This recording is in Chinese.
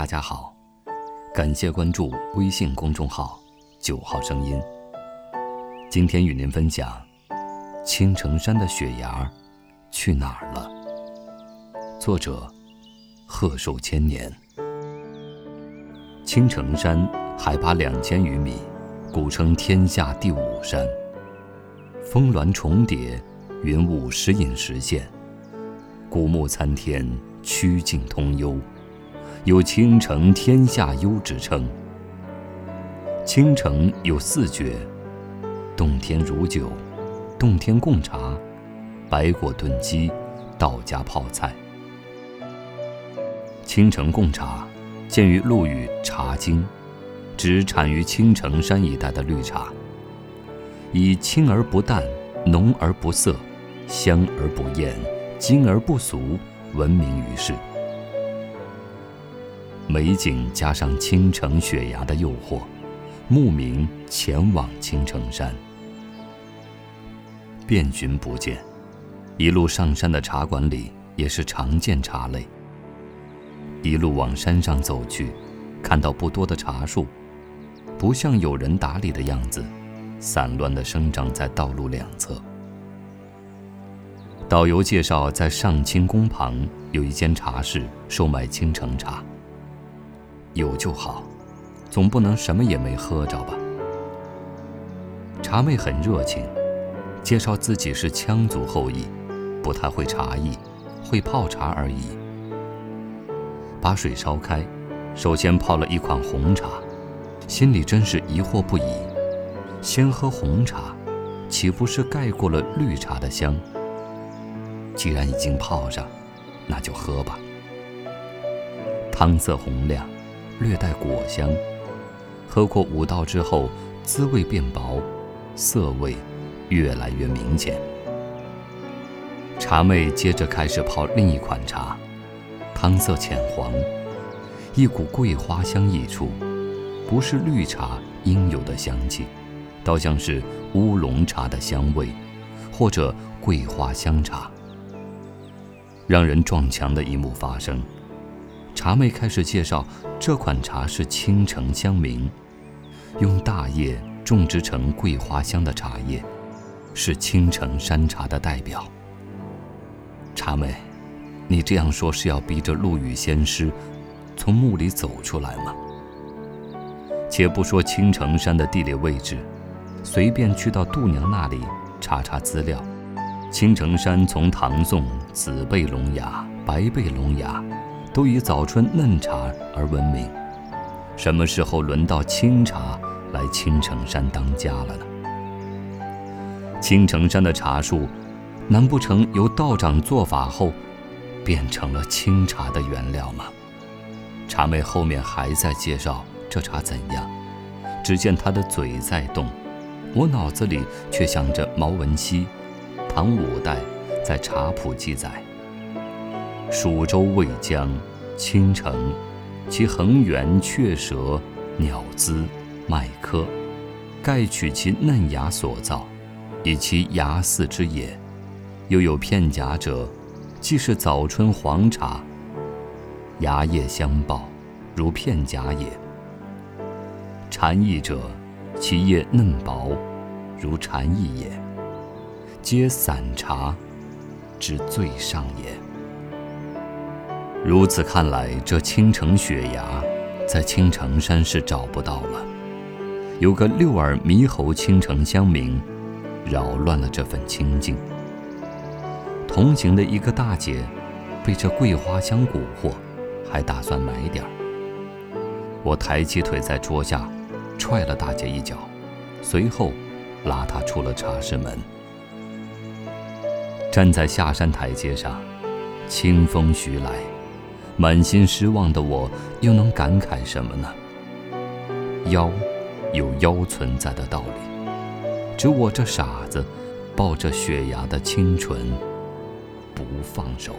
大家好，感谢关注微信公众号“九号声音”。今天与您分享：青城山的雪芽去哪儿了？作者：贺寿千年。青城山海拔两千余米，古称天下第五山。峰峦重叠，云雾时隐时现，古木参天，曲径通幽。有“青城天下优”之称。青城有四绝：洞天如酒、洞天贡茶、白果炖鸡、道家泡菜。青城贡茶见于陆羽《茶经》，指产于青城山一带的绿茶，以清而不淡、浓而不涩、香而不艳、精而不俗闻名于世。美景加上青城雪崖的诱惑，慕名前往青城山。遍寻不见，一路上山的茶馆里也是常见茶类。一路往山上走去，看到不多的茶树，不像有人打理的样子，散乱地生长在道路两侧。导游介绍，在上清宫旁有一间茶室，售卖青城茶。有就好，总不能什么也没喝着吧？茶妹很热情，介绍自己是羌族后裔，不太会茶艺，会泡茶而已。把水烧开，首先泡了一款红茶，心里真是疑惑不已：先喝红茶，岂不是盖过了绿茶的香？既然已经泡上，那就喝吧。汤色红亮。略带果香，喝过五道之后，滋味变薄，涩味越来越明显。茶妹接着开始泡另一款茶，汤色浅黄，一股桂花香溢出，不是绿茶应有的香气，倒像是乌龙茶的香味，或者桂花香茶。让人撞墙的一幕发生。茶妹开始介绍，这款茶是青城香茗，用大叶种植成桂花香的茶叶，是青城山茶的代表。茶妹，你这样说是要逼着陆羽仙师从墓里走出来吗？且不说青城山的地理位置，随便去到度娘那里查查资料，青城山从唐宋紫背龙牙、白背龙牙。都以早春嫩茶而闻名，什么时候轮到青茶来青城山当家了呢？青城山的茶树，难不成由道长做法后，变成了青茶的原料吗？茶妹后面还在介绍这茶怎样，只见她的嘴在动，我脑子里却想着毛文熙，唐五代在茶谱记载。蜀州渭江，青城，其横源雀舌，鸟姿，麦科，盖取其嫩芽所造，以其芽似之也。又有片假者，即是早春黄茶。芽叶相报，如片甲也。蝉翼者，其叶嫩薄，如蝉翼也。皆散茶之最上也。如此看来，这青城雪崖，在青城山是找不到了。有个六耳猕猴青城乡名，扰乱了这份清静。同行的一个大姐，被这桂花香蛊惑，还打算买点儿。我抬起腿在桌下，踹了大姐一脚，随后拉她出了茶室门。站在下山台阶上，清风徐来。满心失望的我，又能感慨什么呢？妖，有妖存在的道理。只我这傻子，抱着雪崖的清纯，不放手。